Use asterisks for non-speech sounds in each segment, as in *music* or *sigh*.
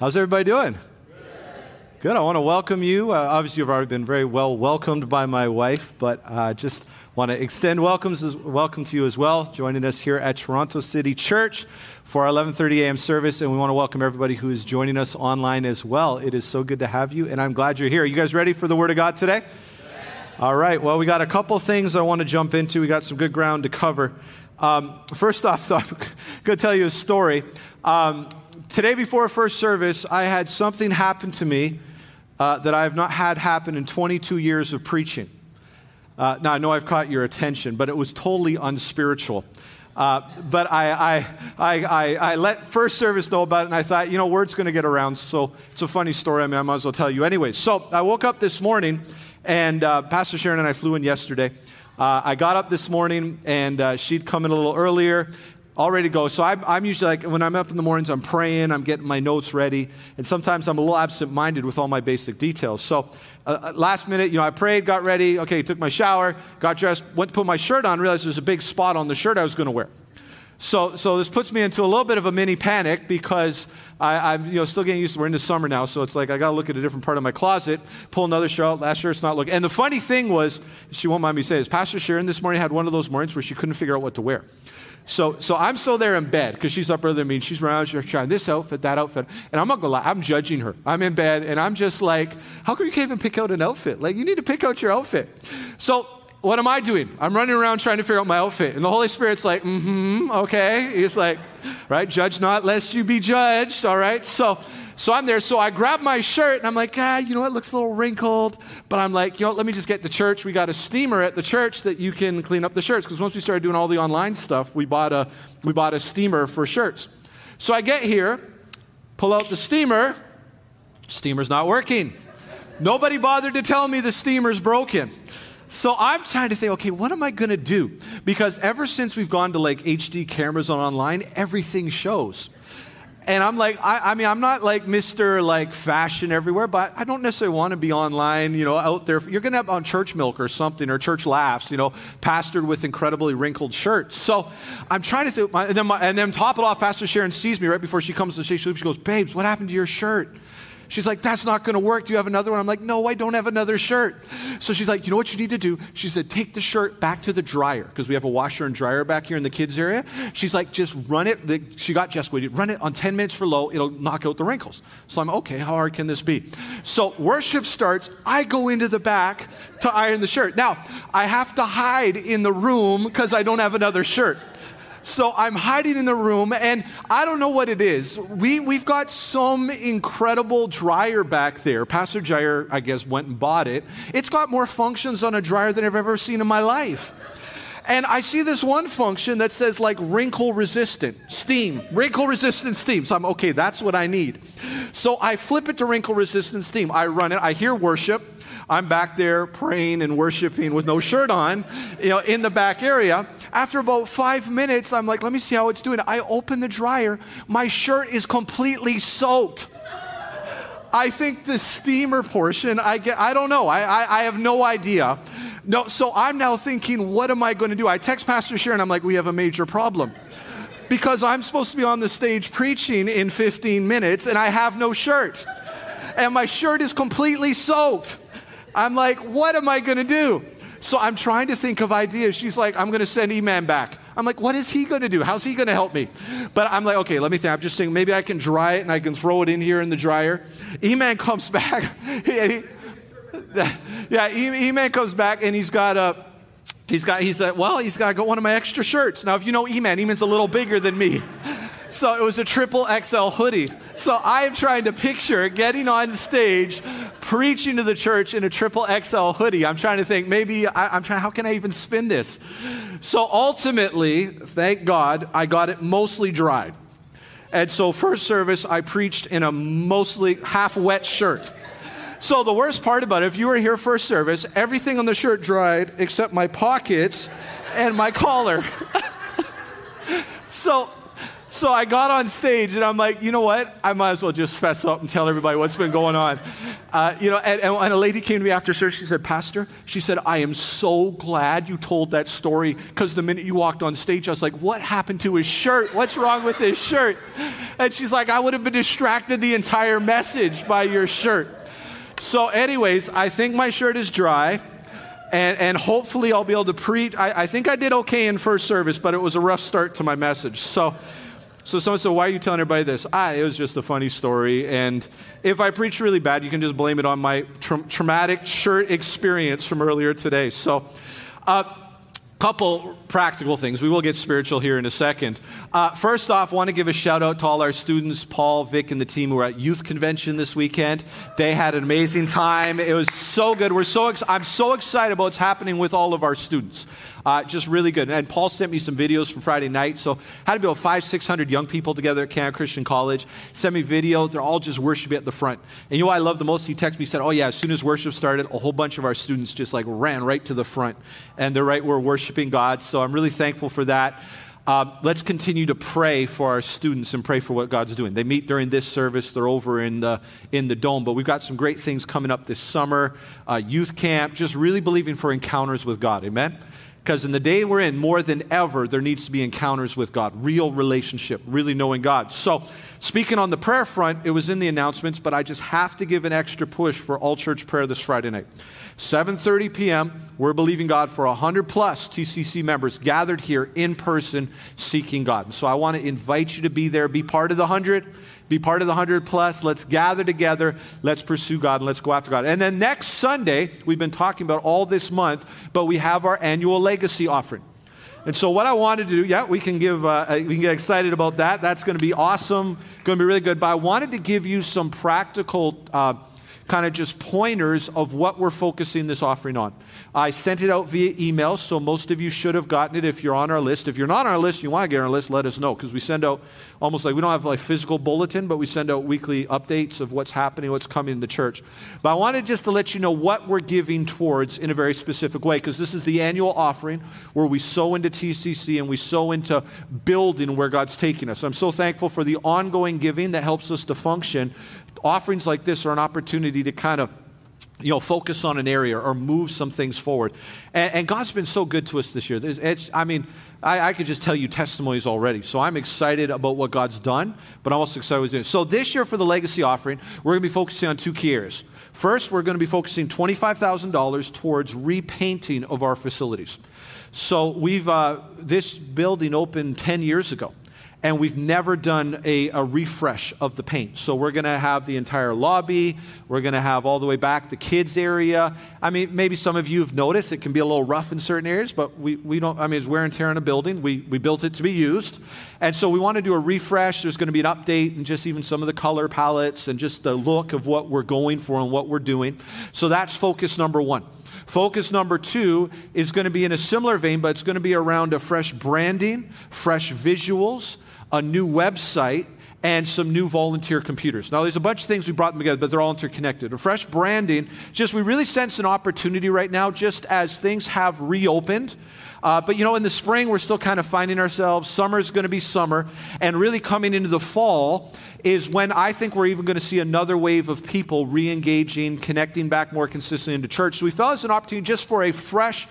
How's everybody doing? Good. I want to welcome you. Uh, obviously, you've already been very well welcomed by my wife, but I uh, just want to extend welcomes as, welcome to you as well, joining us here at Toronto City Church for our 11:30 a.m. service, and we want to welcome everybody who is joining us online as well. It is so good to have you, and I'm glad you're here. Are you guys ready for the Word of God today? All right. Well, we got a couple things I want to jump into. We got some good ground to cover. Um, first off, *laughs* so I'm going to tell you a story. Um, today, before first service, I had something happen to me uh, that I have not had happen in 22 years of preaching. Uh, now, I know I've caught your attention, but it was totally unspiritual. Uh, but I, I, I, I, let first service know about it, and I thought, you know, word's going to get around. So it's a funny story. I mean, I might as well tell you anyway. So I woke up this morning, and uh, Pastor Sharon and I flew in yesterday. Uh, I got up this morning, and uh, she'd come in a little earlier, all ready to go. So I'm, I'm, usually like, when I'm up in the mornings, I'm praying, I'm getting my notes ready, and sometimes I'm a little absent minded with all my basic details. So uh, uh, last minute, you know, I prayed, got ready, okay, took my shower, got dressed, went to put my shirt on, realized there's a big spot on the shirt I was going to wear. So, so this puts me into a little bit of a mini panic because I, am you know, still getting used to we're in the summer now, so it's like I got to look at a different part of my closet, pull another shirt out. Last shirt's not looking. And the funny thing was, she won't mind me saying this, Pastor Sharon this morning had one of those mornings where she couldn't figure out what to wear. So, so I'm still there in bed because she's up earlier than me. And she's around, she's trying this outfit, that outfit. And I'm not to lie, I'm judging her. I'm in bed and I'm just like, how come you can't even pick out an outfit? Like, you need to pick out your outfit. So, what am I doing? I'm running around trying to figure out my outfit. And the Holy Spirit's like, mm hmm, okay. He's like, right, judge not lest you be judged, all right? So, so I'm there. So I grab my shirt and I'm like, ah, you know what? Looks a little wrinkled. But I'm like, you know? Let me just get to church. We got a steamer at the church that you can clean up the shirts. Because once we started doing all the online stuff, we bought, a, we bought a steamer for shirts. So I get here, pull out the steamer. Steamer's not working. Nobody bothered to tell me the steamer's broken. So I'm trying to think, okay, what am I going to do? Because ever since we've gone to like HD cameras on online, everything shows. And I'm like, I, I, mean, I'm not like Mr. like fashion everywhere, but I don't necessarily want to be online, you know, out there. You're going to have on church milk or something or church laughs, you know, pastored with incredibly wrinkled shirts. So I'm trying to think, and then, my, and then top it off, Pastor Sharon sees me right before she comes to say, she goes, babes, what happened to your shirt? She's like, that's not going to work. Do you have another one? I'm like, no, I don't have another shirt. So she's like, you know what you need to do? She said, take the shirt back to the dryer because we have a washer and dryer back here in the kids' area. She's like, just run it. She got Jessica, run it on 10 minutes for low. It'll knock out the wrinkles. So I'm, okay, how hard can this be? So worship starts. I go into the back to iron the shirt. Now, I have to hide in the room because I don't have another shirt. So I'm hiding in the room, and I don't know what it is. We, we've got some incredible dryer back there. Pastor Jair, I guess, went and bought it. It's got more functions on a dryer than I've ever seen in my life. And I see this one function that says like wrinkle resistant steam, wrinkle resistant steam. So I'm okay, that's what I need. So I flip it to wrinkle resistant steam. I run it, I hear worship. I'm back there praying and worshiping with no shirt on, you know, in the back area. After about five minutes, I'm like, let me see how it's doing. I open the dryer. My shirt is completely soaked. I think the steamer portion, I get, I don't know. I, I, I have no idea. No, so I'm now thinking, what am I going to do? I text Pastor Sharon. I'm like, we have a major problem because I'm supposed to be on the stage preaching in 15 minutes and I have no shirt. And my shirt is completely soaked. I'm like, what am I going to do? So I'm trying to think of ideas. She's like, I'm going to send E-Man back. I'm like, what is he going to do? How's he going to help me? But I'm like, okay, let me think. I'm just thinking maybe I can dry it and I can throw it in here in the dryer. E-Man comes *laughs* back. he, yeah, E-Man comes back and he's got a, he's got, he's like, well, he's got one of my extra shirts. Now, if you know E-Man, E-Man's a little bigger than me. So it was a triple XL hoodie. So I'm trying to picture getting on stage, preaching to the church in a triple XL hoodie. I'm trying to think, maybe I, am trying, how can I even spin this? So ultimately, thank God, I got it mostly dried. And so, first service, I preached in a mostly half wet shirt. So, the worst part about it, if you were here first service, everything on the shirt dried except my pockets and my collar. *laughs* so, so I got on stage and I'm like, you know what? I might as well just fess up and tell everybody what's been going on. Uh, you know, and, and, a lady came to me after church. She said, Pastor, she said, I am so glad you told that story because the minute you walked on stage, I was like, what happened to his shirt? What's wrong with his shirt? And she's like, I would have been distracted the entire message by your shirt. So, anyways, I think my shirt is dry. And, and hopefully I'll be able to preach. I, I think I did okay in first service, but it was a rough start to my message. So, so someone said, Why are you telling everybody this? Ah, it was just a funny story. And if I preach really bad, you can just blame it on my tra- traumatic shirt experience from earlier today. So, uh, couple practical things. We will get spiritual here in a second. Uh, first off, want to give a shout out to all our students, Paul, Vic, and the team who were at youth convention this weekend. They had an amazing time. It was so good. We're so ex- I'm so excited about what's happening with all of our students. Uh, just really good. And Paul sent me some videos from Friday night. So had about five, six hundred young people together at Canada Christian College. Sent me videos. They're all just worshiping at the front. And you know what I love the most? He texted me, said, "Oh yeah, as soon as worship started, a whole bunch of our students just like ran right to the front, and they're right. We're worshiping God. So I'm really thankful for that." Uh, let's continue to pray for our students and pray for what God's doing. They meet during this service. They're over in the, in the dome. But we've got some great things coming up this summer uh, youth camp, just really believing for encounters with God. Amen? Because in the day we're in, more than ever, there needs to be encounters with God, real relationship, really knowing God. So, speaking on the prayer front, it was in the announcements, but I just have to give an extra push for all church prayer this Friday night. 7:30 p.m. We're believing God for 100 plus TCC members gathered here in person seeking God. So I want to invite you to be there, be part of the 100 be part of the 100 plus. Let's gather together. Let's pursue God and let's go after God. And then next Sunday, we've been talking about all this month, but we have our annual legacy offering. And so, what I wanted to do, yeah, we can give, uh, uh we can get excited about that. That's going to be awesome, going to be really good. But I wanted to give you some practical. Uh, kind of just pointers of what we're focusing this offering on. I sent it out via email, so most of you should have gotten it if you're on our list. If you're not on our list, you want to get on our list, let us know because we send out almost like we don't have like physical bulletin, but we send out weekly updates of what's happening, what's coming in the church. But I wanted just to let you know what we're giving towards in a very specific way because this is the annual offering where we sow into TCC and we sow into building where God's taking us. I'm so thankful for the ongoing giving that helps us to function offerings like this are an opportunity to kind of you know, focus on an area or move some things forward. And, and God's been so good to us this year. It's, I mean, I, I, could just tell you testimonies already. So I'm excited about what God's done, but I'm also excited what He's doing. So this year for the legacy offering, we're going to be focusing on two key areas. First, we're going to be focusing $25,000 towards repainting of our facilities. So we've, uh, this building opened 10 years ago and we've never done a, a refresh of the paint. So we're going to have the entire lobby. We're going to have all the way back the kids area. I mean, maybe some of you have noticed it can be a little rough in certain areas, but we, we don't, I mean, it's wear and tear in a building. We, we built it to be used. And so we want to do a refresh. There's going to be an update and just even some of the color palettes and just the look of what we're going for and what we're doing. So that's focus number one. Focus number two is going to be in a similar vein, but it's going to be around a fresh branding, fresh visuals, a new website, and some new volunteer computers. Now, there's a bunch of things we brought them together, but they're all interconnected. A fresh branding, just we really sense an opportunity right now, just as things have reopened. Uh, but you know, in the spring, we're still kind of finding ourselves. Summer is going to be summer. And really coming into the fall is when I think we're even going to see another wave of people re engaging, connecting back more consistently into church. So we felt it's an opportunity just for a fresh,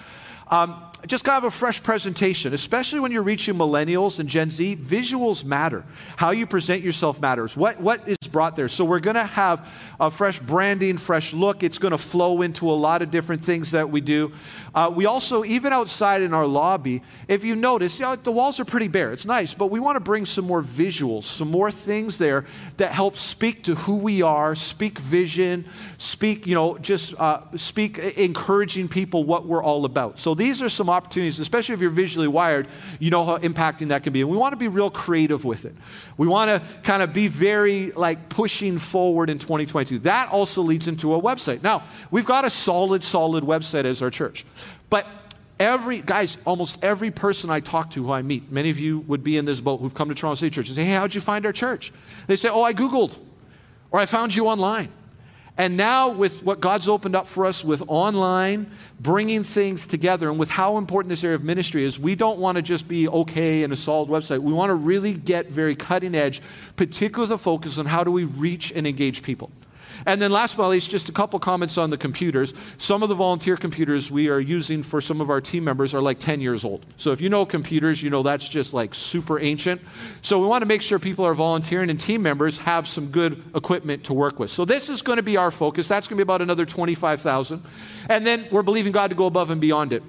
um, just kind of a fresh presentation, especially when you're reaching millennials and Gen Z. Visuals matter. How you present yourself matters. What, what is brought there? So, we're going to have a fresh branding, fresh look. It's going to flow into a lot of different things that we do. Uh, we also, even outside in our lobby, if you notice, you know, the walls are pretty bare. It's nice, but we want to bring some more visuals, some more things there that help speak to who we are, speak vision, speak, you know, just uh, speak encouraging people what we're all about. So, these are some opportunities, especially if you're visually wired, you know how impacting that can be. And we want to be real creative with it. We want to kind of be very like pushing forward in 2022. That also leads into a website. Now, we've got a solid, solid website as our church. But every guys almost every person i talk to who i meet many of you would be in this boat who've come to toronto city church and say hey how'd you find our church they say oh i googled or i found you online and now, with what God's opened up for us with online, bringing things together, and with how important this area of ministry is, we don't want to just be okay in a solid website. We want to really get very cutting edge, particularly the focus on how do we reach and engage people. And then last but not least, just a couple comments on the computers. Some of the volunteer computers we are using for some of our team members are like 10 years old. So if you know computers, you know that's just like super ancient. So we want to make sure people are volunteering and team members have some good equipment to work with. So this is going to be our focus. That's going to be about another 25,000. And then we're believing God to go above and beyond it.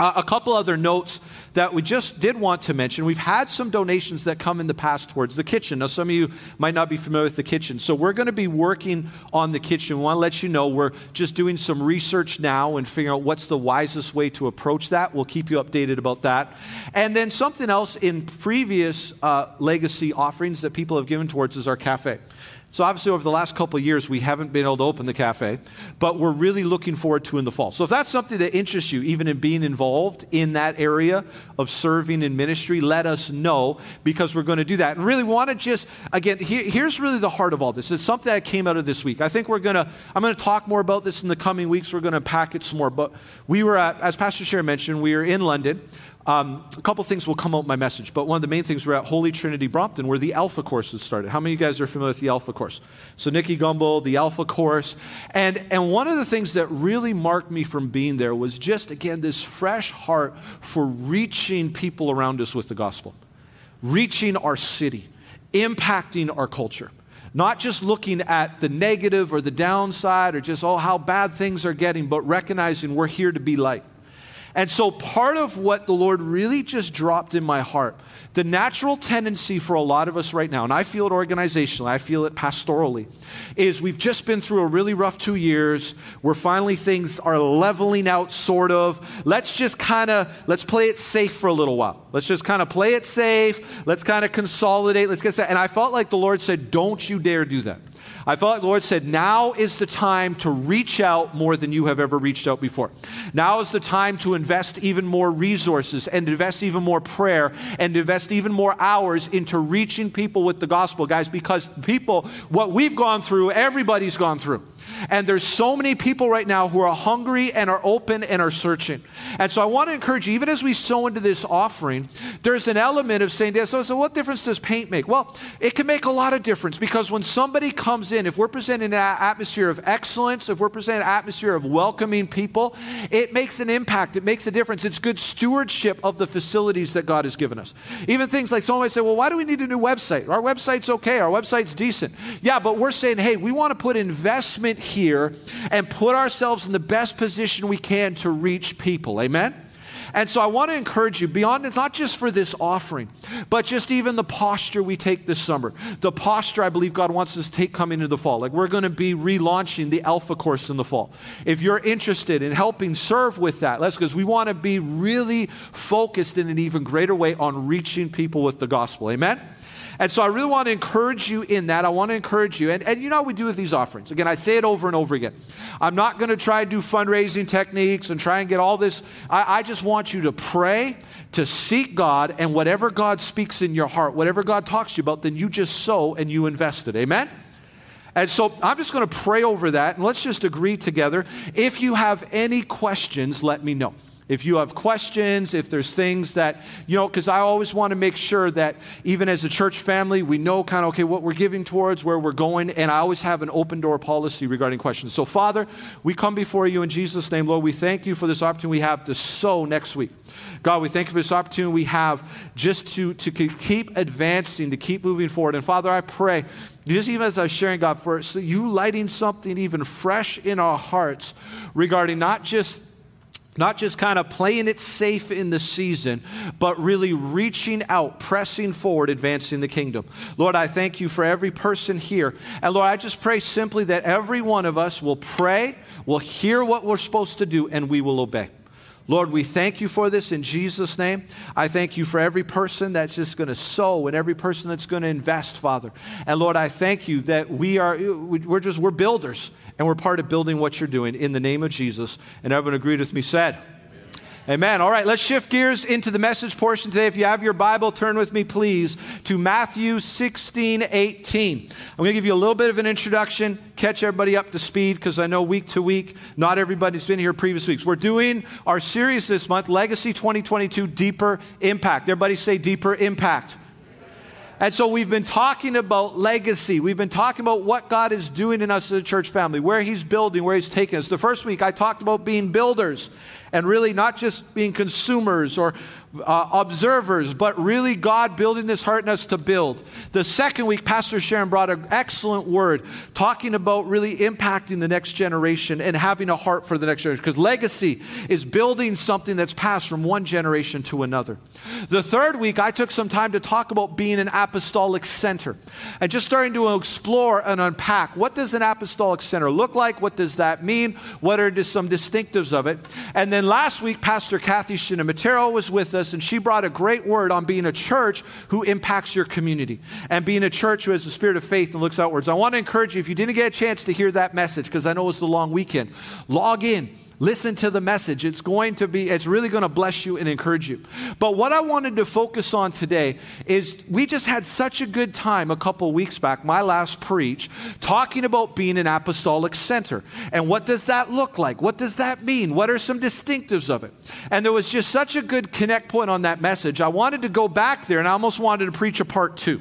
Uh, a couple other notes that we just did want to mention. We've had some donations that come in the past towards the kitchen. Now, some of you might not be familiar with the kitchen. So, we're going to be working on the kitchen. We want to let you know we're just doing some research now and figuring out what's the wisest way to approach that. We'll keep you updated about that. And then, something else in previous uh, legacy offerings that people have given towards is our cafe. So, obviously, over the last couple years, we haven't been able to open the cafe, but we're really looking forward to in the fall. So, if that's something that interests you, even in being involved in that area of serving in ministry, let us know because we're going to do that. And really want to just, again, here, here's really the heart of all this. It's something that came out of this week. I think we're going to, I'm going to talk more about this in the coming weeks. We're going to pack it some more. But we were at, as Pastor Sharon mentioned, we were in London. Um, a couple things will come out my message, but one of the main things we're at Holy Trinity Brompton, where the Alpha courses started. How many of you guys are familiar with the Alpha course? So Nicky Gumbel, the Alpha course, and and one of the things that really marked me from being there was just again this fresh heart for reaching people around us with the gospel, reaching our city, impacting our culture not just looking at the negative or the downside or just, oh, how bad things are getting, but recognizing we're here to be light. And so, part of what the Lord really just dropped in my heart, the natural tendency for a lot of us right now, and I feel it organizationally, I feel it pastorally, is we've just been through a really rough two years where finally things are leveling out, sort of. Let's just kind of let's play it safe for a little while. Let's just kind of play it safe. Let's kind of consolidate. Let's get that. And I felt like the Lord said, "Don't you dare do that." I felt like the Lord said, now is the time to reach out more than you have ever reached out before. Now is the time to invest even more resources and invest even more prayer and invest even more hours into reaching people with the gospel, guys, because people, what we've gone through, everybody's gone through. And there's so many people right now who are hungry and are open and are searching. And so I want to encourage you, even as we sow into this offering, there's an element of saying, so, so what difference does paint make? Well, it can make a lot of difference because when somebody comes in, if we're presenting an atmosphere of excellence, if we're presenting an atmosphere of welcoming people, it makes an impact. It makes a difference. It's good stewardship of the facilities that God has given us. Even things like someone might say, well, why do we need a new website? Our website's okay. Our website's decent. Yeah, but we're saying, hey, we want to put investment here and put ourselves in the best position we can to reach people. Amen? And so I want to encourage you beyond, it's not just for this offering, but just even the posture we take this summer. The posture I believe God wants us to take coming into the fall. Like we're going to be relaunching the Alpha course in the fall. If you're interested in helping serve with that, let's because we want to be really focused in an even greater way on reaching people with the gospel. Amen? And so I really want to encourage you in that. I want to encourage you. And, and you know we do with these offerings. Again, I say it over and over again. I'm not going to try and do fundraising techniques and try and get all this. I, I just want you to pray, to seek God, and whatever God speaks in your heart, whatever God talks to you about, then you just sow and you invest it. Amen? And so I'm just going to pray over that and let's just agree together. If you have any questions, let me know. If you have questions, if there's things that, you know, because I always want to make sure that even as a church family, we know kind of, okay, what we're giving towards, where we're going, and I always have an open door policy regarding questions. So, Father, we come before you in Jesus' name, Lord. We thank you for this opportunity we have to sow next week. God, we thank you for this opportunity we have just to, to keep advancing, to keep moving forward. And Father, I pray, just even as I was sharing, God, for you lighting something even fresh in our hearts regarding not just not just kind of playing it safe in the season, but really reaching out, pressing forward, advancing the kingdom. Lord, I thank you for every person here. And Lord, I just pray simply that every one of us will pray, will hear what we're supposed to do, and we will obey. Lord, we thank you for this in Jesus' name. I thank you for every person that's just going to sow and every person that's going to invest, Father. And Lord, I thank you that we are, we're just, we're builders and we're part of building what you're doing in the name of Jesus. And everyone agreed with me said, Amen. All right, let's shift gears into the message portion today. If you have your Bible, turn with me, please, to Matthew 16, 18. I'm going to give you a little bit of an introduction, catch everybody up to speed, because I know week to week, not everybody's been here previous weeks. We're doing our series this month, Legacy 2022 Deeper Impact. Everybody say Deeper Impact. And so we've been talking about legacy. We've been talking about what God is doing in us as a church family, where He's building, where He's taking us. The first week I talked about being builders and really not just being consumers or uh, observers, but really God building this heart in us to build. The second week, Pastor Sharon brought an excellent word talking about really impacting the next generation and having a heart for the next generation. Because legacy is building something that's passed from one generation to another. The third week, I took some time to talk about being an apostolic center and just starting to explore and unpack what does an apostolic center look like? What does that mean? What are some distinctives of it? And then last week, Pastor Kathy Shinamatero was with us, and she brought a great word on being a church who impacts your community and being a church who has the spirit of faith and looks outwards. I want to encourage you, if you didn't get a chance to hear that message, because I know it's the long weekend, log in Listen to the message. It's going to be, it's really going to bless you and encourage you. But what I wanted to focus on today is we just had such a good time a couple weeks back, my last preach, talking about being an apostolic center. And what does that look like? What does that mean? What are some distinctives of it? And there was just such a good connect point on that message. I wanted to go back there and I almost wanted to preach a part two.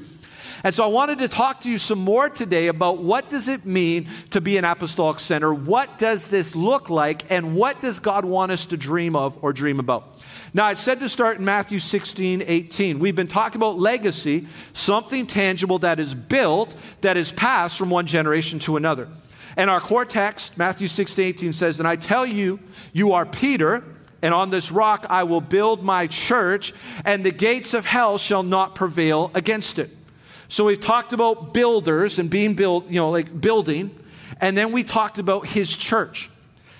And so I wanted to talk to you some more today about what does it mean to be an apostolic center? What does this look like? And what does God want us to dream of or dream about? Now, I said to start in Matthew 16, 18. We've been talking about legacy, something tangible that is built, that is passed from one generation to another. And our core text, Matthew 16, 18 says, And I tell you, you are Peter, and on this rock I will build my church, and the gates of hell shall not prevail against it. So we've talked about builders and being built, you know, like building. And then we talked about his church.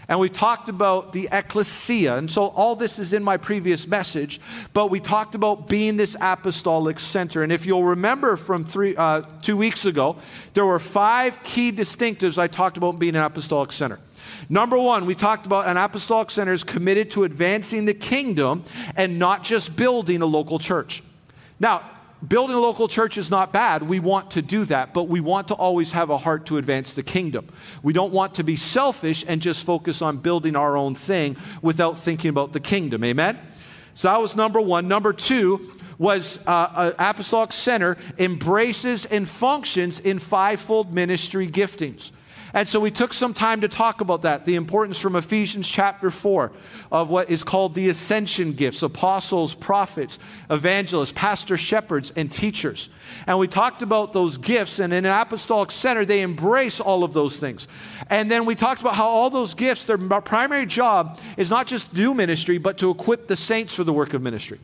And we talked about the ecclesia. And so all this is in my previous message. But we talked about being this apostolic center. And if you'll remember from three, uh, two weeks ago, there were five key distinctives I talked about being an apostolic center. Number one, we talked about an apostolic center is committed to advancing the kingdom and not just building a local church. Now, building a local church is not bad. We want to do that, but we want to always have a heart to advance the kingdom. We don't want to be selfish and just focus on building our own thing without thinking about the kingdom. Amen? So that was number one. Number two was uh, apostolic center embraces and functions in fivefold ministry giftings. And so we took some time to talk about that, the importance from Ephesians chapter 4 of what is called the ascension gifts apostles, prophets, evangelists, pastors, shepherds, and teachers. And we talked about those gifts, and in an apostolic center, they embrace all of those things. And then we talked about how all those gifts, their primary job is not just do ministry, but to equip the saints for the work of ministry.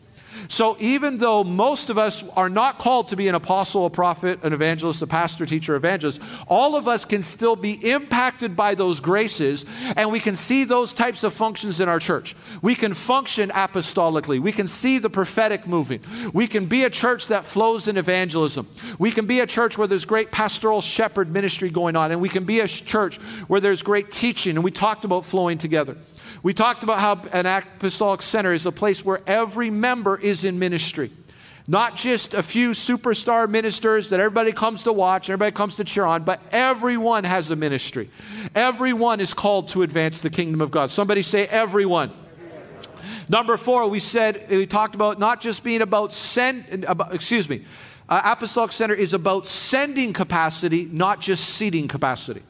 So even though most of us are not called to be an apostle, a prophet, an evangelist, a pastor, teacher, evangelist, all of us can still be impacted by those graces and we can see those types of functions in our church. We can function apostolically. We can see the prophetic moving. We can be a church that flows in evangelism. We can be a church where there's great pastoral shepherd ministry going on and we can be a church where there's great teaching and we talked about flowing together. We talked about how an apostolic center is a place where every member is in ministry. Not just a few superstar ministers that everybody comes to watch, everybody comes to cheer on, but everyone has a ministry. Everyone is called to advance the kingdom of God. Somebody say, everyone. Number four, we said, we talked about not just being about send, about, excuse me, uh, Apostolic Center is about sending capacity, not just seating capacity.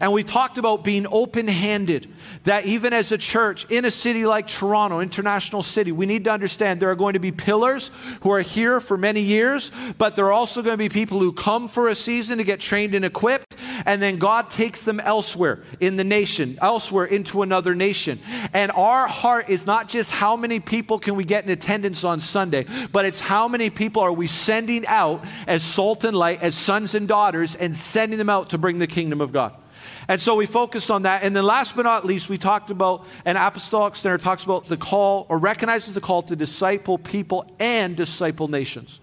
And we talked about being open handed, that even as a church in a city like Toronto, international city, we need to understand there are going to be pillars who are here for many years, but there are also going to be people who come for a season to get trained and equipped, and then God takes them elsewhere in the nation, elsewhere into another nation. And our heart is not just how many people can we get in attendance on Sunday, but it's how many people are we sending out as salt and light, as sons and daughters, and sending them out to bring the kingdom of God. And so we focused on that. And then last but not least, we talked about an apostolic center talks about the call or recognizes the call to disciple people and disciple nations.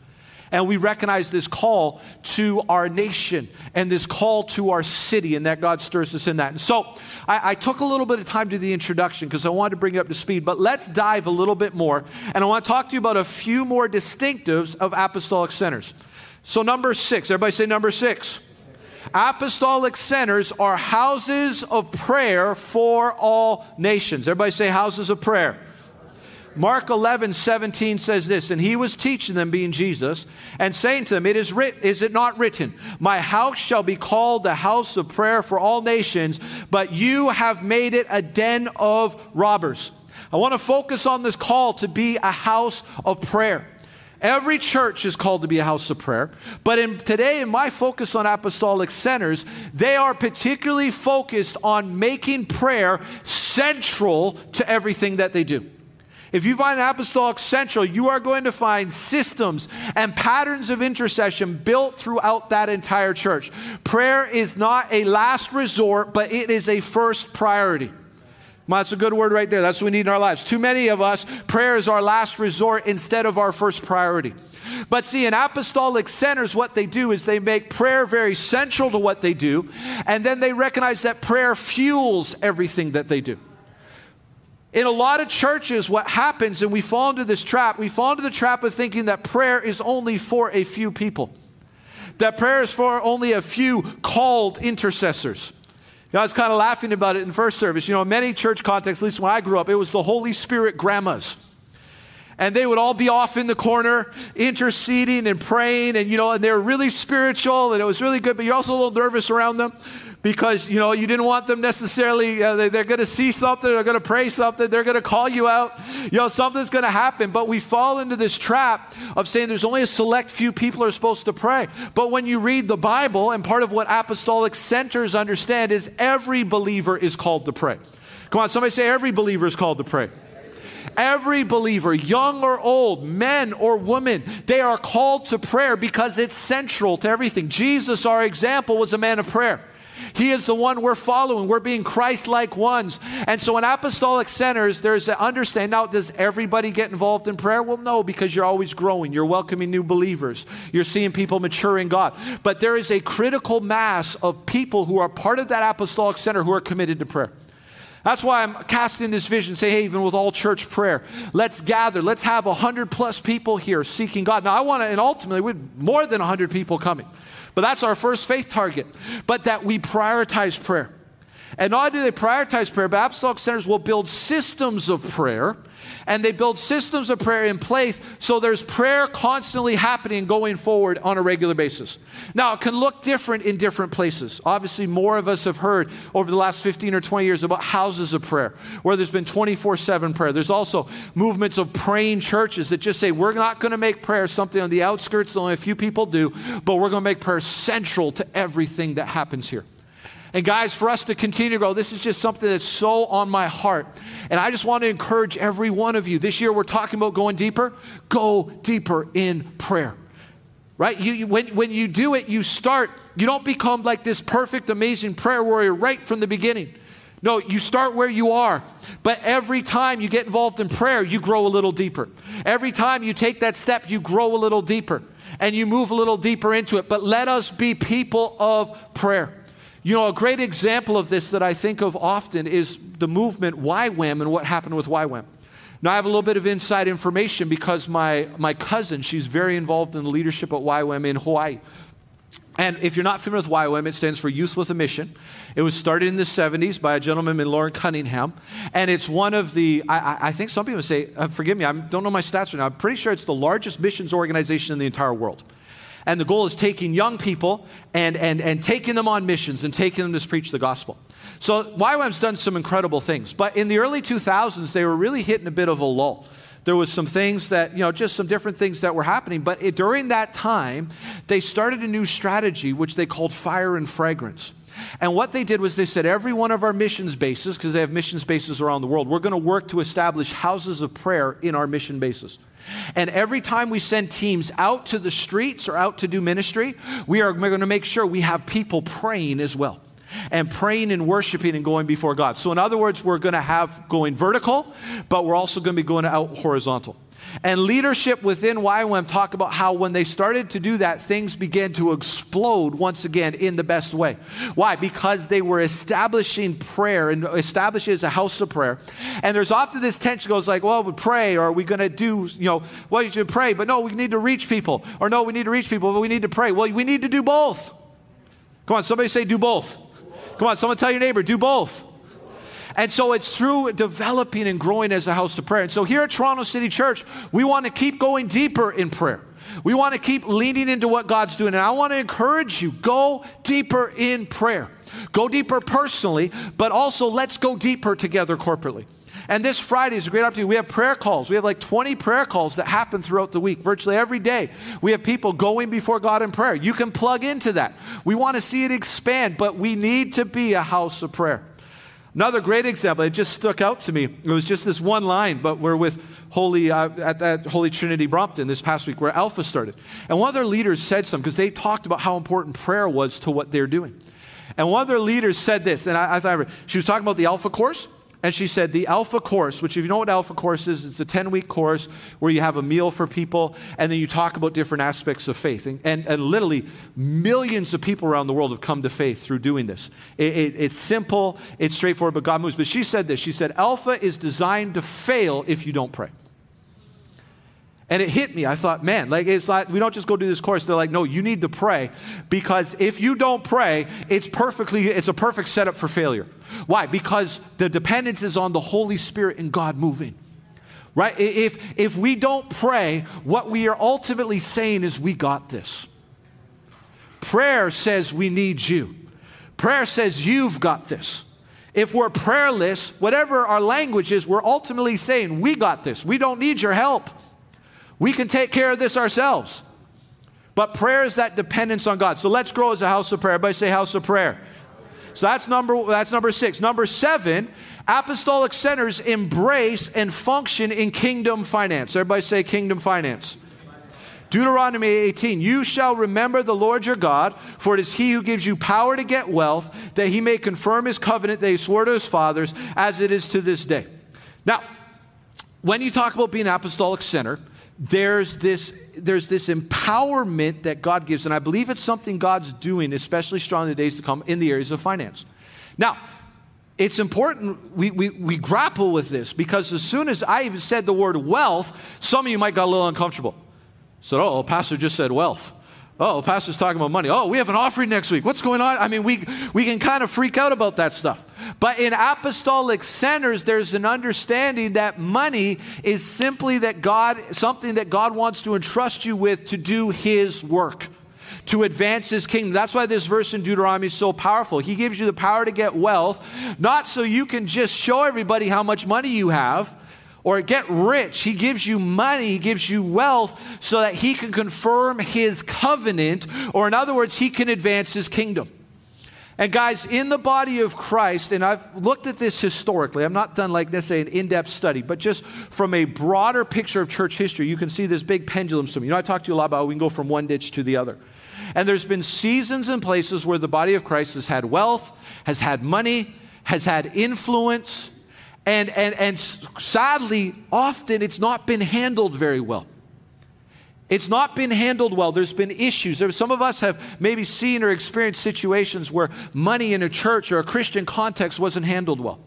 And we recognize this call to our nation and this call to our city, and that God stirs us in that. And so I, I took a little bit of time to the introduction because I wanted to bring you up to speed, but let's dive a little bit more. And I want to talk to you about a few more distinctives of apostolic centers. So, number six, everybody say number six. Apostolic centers are houses of prayer for all nations. Everybody say houses of prayer. Mark 11, 17 says this, and he was teaching them, being Jesus, and saying to them, It is writ, is it not written, My house shall be called the house of prayer for all nations, but you have made it a den of robbers. I want to focus on this call to be a house of prayer. Every church is called to be a house of prayer. But in, today, in my focus on apostolic centers, they are particularly focused on making prayer central to everything that they do. If you find apostolic central, you are going to find systems and patterns of intercession built throughout that entire church. Prayer is not a last resort, but it is a first priority. That's a good word right there. That's what we need in our lives. Too many of us, prayer is our last resort instead of our first priority. But see, in apostolic centers, what they do is they make prayer very central to what they do, and then they recognize that prayer fuels everything that they do. In a lot of churches, what happens, and we fall into this trap, we fall into the trap of thinking that prayer is only for a few people, that prayer is for only a few called intercessors. Know, I was kind of laughing about it in first service. You know, in many church contexts, at least when I grew up, it was the Holy Spirit grandmas. And they would all be off in the corner interceding and praying, and you know, and they were really spiritual, and it was really good, but you're also a little nervous around them because you know you didn't want them necessarily uh, they, are going to see something they're going to pray something they're going to call you out. You know something's going to happen. But we fall into this trap of saying there's only a select few people are supposed to pray. But when you read the bible and part of what apostolic centers understand is every believer is called to pray. Come on somebody say every believer is called to pray. Every believer, young or old, men or women, they are called to prayer because it's central to everything. Jesus, our example, was a man of prayer. He is the one we're following. We're being Christ like ones. And so in apostolic centers, there's an understanding. Now, does everybody get involved in prayer? Well, no, because you're always growing. You're welcoming new believers. You're seeing people mature in God. But there is a critical mass of people who are part of that apostolic center who are committed to prayer. That's why I'm casting this vision. Say, hey, even with all church prayer, let's gather. Let's have 100 plus people here seeking God. Now, I want to, and ultimately, with more than 100 people coming. But that's our first faith target. But that we prioritize prayer. And not only do they prioritize prayer, but apostolic centers will build systems of prayer and they build systems of prayer in place so there's prayer constantly happening going forward on a regular basis. Now, it can look different in different places. Obviously, more of us have heard over the last 15 or 20 years about houses of prayer, where there's been 24 7 prayer. There's also movements of praying churches that just say, we're not going to make prayer something on the outskirts only a few people do, but we're going to make prayer central to everything that happens here. And guys, for us to continue to grow, this is just something that's so on my heart. And I just want to encourage every one of you. This year we're talking about going deeper. Go deeper in prayer. Right? You, you, when, when you do it, you start, you don't become like this perfect, amazing prayer warrior right from the beginning. No, you start where you are. But every time you get involved in prayer, you grow a little deeper. Every time you take that step, you grow a little deeper and you move a little deeper into it. But let us be people of prayer. You know, a great example of this that I think of often is the movement YWAM and what happened with YWAM. Now, I have a little bit of inside information because my, my cousin, she's very involved in the leadership at YWAM in Hawaii. And if you're not familiar with YWAM, it stands for Youth with a Mission. It was started in the 70s by a gentleman named Loren Cunningham. And it's one of the, I, I think some people say, uh, forgive me, I don't know my stats right now. I'm pretty sure it's the largest missions organization in the entire world. And the goal is taking young people and, and, and taking them on missions and taking them to preach the gospel. So YWAM's done some incredible things. But in the early 2000s, they were really hitting a bit of a lull. There was some things that, you know, just some different things that were happening. But it, during that time, they started a new strategy, which they called Fire and Fragrance. And what they did was they said, every one of our missions bases, because they have missions bases around the world, we're going to work to establish houses of prayer in our mission bases. And every time we send teams out to the streets or out to do ministry, we are going to make sure we have people praying as well. And praying and worshiping and going before God. So, in other words, we're going to have going vertical, but we're also going to be going out horizontal. And leadership within YWAM talk about how when they started to do that, things began to explode once again in the best way. Why? Because they were establishing prayer and establishing as a house of prayer. And there's often this tension goes like, well, we pray, or are we going to do, you know, well, you should pray, but no, we need to reach people. Or no, we need to reach people, but we need to pray. Well, we need to do both. Come on, somebody say do both. Come on, someone tell your neighbor, do both. And so it's through developing and growing as a house of prayer. And so here at Toronto City Church, we want to keep going deeper in prayer. We want to keep leaning into what God's doing. And I want to encourage you go deeper in prayer. Go deeper personally, but also let's go deeper together corporately. And this Friday is a great opportunity. We have prayer calls. We have like 20 prayer calls that happen throughout the week. Virtually every day, we have people going before God in prayer. You can plug into that. We want to see it expand, but we need to be a house of prayer. Another great example, it just stuck out to me. It was just this one line, but we're with Holy, uh, at that Holy Trinity Brompton this past week where Alpha started. And one of their leaders said something because they talked about how important prayer was to what they're doing. And one of their leaders said this, and I, I thought she was talking about the Alpha course. And she said, the Alpha course, which if you know what Alpha course is, it's a 10 week course where you have a meal for people and then you talk about different aspects of faith. And, and, and literally, millions of people around the world have come to faith through doing this. It, it, it's simple, it's straightforward, but God moves. But she said this She said, Alpha is designed to fail if you don't pray. And it hit me. I thought, man, like it's like we don't just go do this course. They're like, no, you need to pray because if you don't pray, it's perfectly, it's a perfect setup for failure. Why? Because the dependence is on the Holy Spirit and God moving. Right? If if we don't pray, what we are ultimately saying is we got this. Prayer says we need you. Prayer says you've got this. If we're prayerless, whatever our language is, we're ultimately saying we got this. We don't need your help. We can take care of this ourselves. But prayer is that dependence on God. So let's grow as a house of prayer. Everybody say house of prayer. So that's number that's number six. Number seven, apostolic centers embrace and function in kingdom finance. Everybody say kingdom finance. Deuteronomy 18, you shall remember the Lord your God, for it is he who gives you power to get wealth, that he may confirm his covenant that he swore to his fathers, as it is to this day. Now, when you talk about being an apostolic center, there's this, there's this empowerment that God gives, and I believe it's something God's doing, especially strong in the days to come, in the areas of finance. Now, it's important we, we, we grapple with this because as soon as I even said the word wealth, some of you might got a little uncomfortable. So, oh, pastor just said wealth. Oh, pastor's talking about money. Oh, we have an offering next week. What's going on? I mean, we, we can kind of freak out about that stuff. But in apostolic centers, there's an understanding that money is simply that God, something that God wants to entrust you with to do His work to advance his kingdom. That's why this verse in Deuteronomy is so powerful. He gives you the power to get wealth, not so you can just show everybody how much money you have, or get rich. He gives you money, He gives you wealth so that He can confirm His covenant, or in other words, He can advance His kingdom. And guys, in the body of Christ, and I've looked at this historically, I'm not done like this, an in depth study, but just from a broader picture of church history, you can see this big pendulum swing. You know, I talked to you a lot about we can go from one ditch to the other. And there's been seasons and places where the body of Christ has had wealth, has had money, has had influence, and, and, and sadly, often it's not been handled very well. It's not been handled well. There's been issues. There, some of us have maybe seen or experienced situations where money in a church or a Christian context wasn't handled well.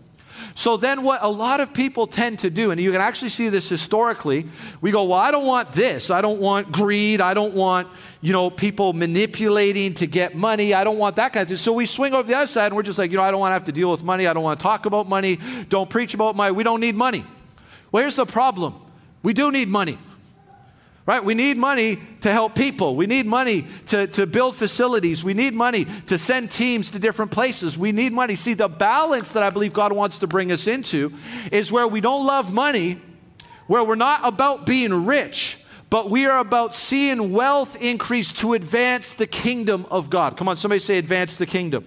So then, what a lot of people tend to do, and you can actually see this historically, we go, Well, I don't want this. I don't want greed. I don't want, you know, people manipulating to get money. I don't want that kind of thing. So we swing over the other side and we're just like, You know, I don't want to have to deal with money. I don't want to talk about money. Don't preach about money. We don't need money. Well, here's the problem we do need money right? We need money to help people. We need money to, to build facilities. We need money to send teams to different places. We need money. See, the balance that I believe God wants to bring us into is where we don't love money, where we're not about being rich, but we are about seeing wealth increase to advance the kingdom of God. Come on, somebody say, advance the kingdom.